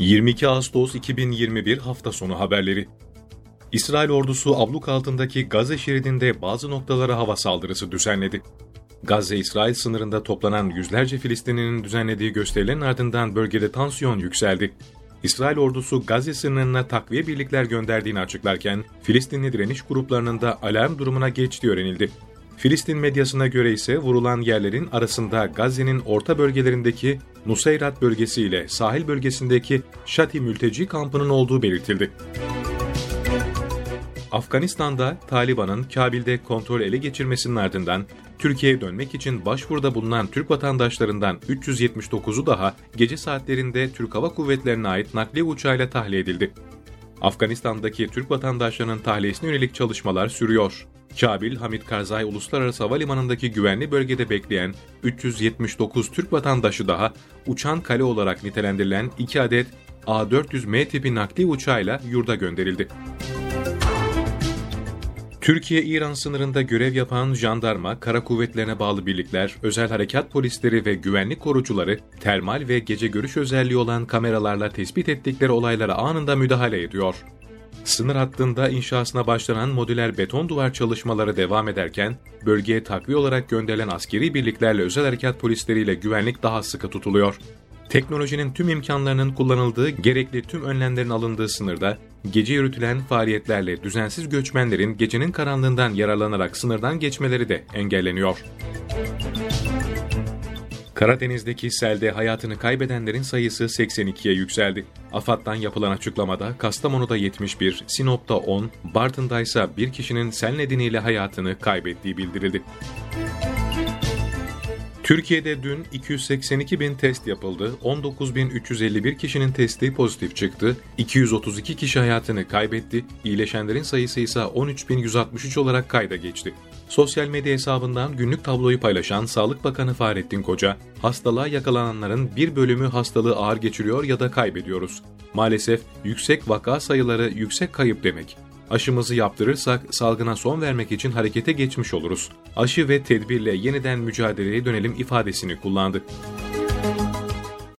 22 Ağustos 2021 hafta sonu haberleri. İsrail ordusu abluk altındaki Gazze şeridinde bazı noktalara hava saldırısı düzenledi. Gazze-İsrail sınırında toplanan yüzlerce Filistinlinin düzenlediği gösterilerin ardından bölgede tansiyon yükseldi. İsrail ordusu Gazze sınırına takviye birlikler gönderdiğini açıklarken Filistinli direniş gruplarının da alarm durumuna geçtiği öğrenildi. Filistin medyasına göre ise vurulan yerlerin arasında Gazze'nin orta bölgelerindeki Nusayrat bölgesi ile sahil bölgesindeki Şati mülteci kampının olduğu belirtildi. Afganistan'da Taliban'ın Kabil'de kontrol ele geçirmesinin ardından Türkiye'ye dönmek için başvuruda bulunan Türk vatandaşlarından 379'u daha gece saatlerinde Türk Hava Kuvvetleri'ne ait nakliye uçağıyla tahliye edildi. Afganistan'daki Türk vatandaşlarının tahliyesine yönelik çalışmalar sürüyor. Kabil, Hamid Karzai Uluslararası Havalimanı'ndaki güvenli bölgede bekleyen 379 Türk vatandaşı daha uçan kale olarak nitelendirilen 2 adet A400M tipi nakli uçağıyla yurda gönderildi. Türkiye-İran sınırında görev yapan jandarma, kara kuvvetlerine bağlı birlikler, özel harekat polisleri ve güvenlik korucuları termal ve gece görüş özelliği olan kameralarla tespit ettikleri olaylara anında müdahale ediyor. Sınır hattında inşasına başlanan modüler beton duvar çalışmaları devam ederken, bölgeye takviye olarak gönderilen askeri birliklerle özel harekat polisleriyle güvenlik daha sıkı tutuluyor. Teknolojinin tüm imkanlarının kullanıldığı, gerekli tüm önlemlerin alındığı sınırda, gece yürütülen faaliyetlerle düzensiz göçmenlerin gecenin karanlığından yararlanarak sınırdan geçmeleri de engelleniyor. Karadeniz'deki selde hayatını kaybedenlerin sayısı 82'ye yükseldi. AFAD'dan yapılan açıklamada Kastamonu'da 71, Sinop'ta 10, Bartın'da ise bir kişinin sel nedeniyle hayatını kaybettiği bildirildi. Türkiye'de dün 282 bin test yapıldı, 19.351 kişinin testi pozitif çıktı, 232 kişi hayatını kaybetti, iyileşenlerin sayısı ise 13.163 olarak kayda geçti. Sosyal medya hesabından günlük tabloyu paylaşan Sağlık Bakanı Fahrettin Koca, hastalığa yakalananların bir bölümü hastalığı ağır geçiriyor ya da kaybediyoruz. Maalesef yüksek vaka sayıları yüksek kayıp demek. Aşımızı yaptırırsak salgına son vermek için harekete geçmiş oluruz. Aşı ve tedbirle yeniden mücadeleye dönelim ifadesini kullandı.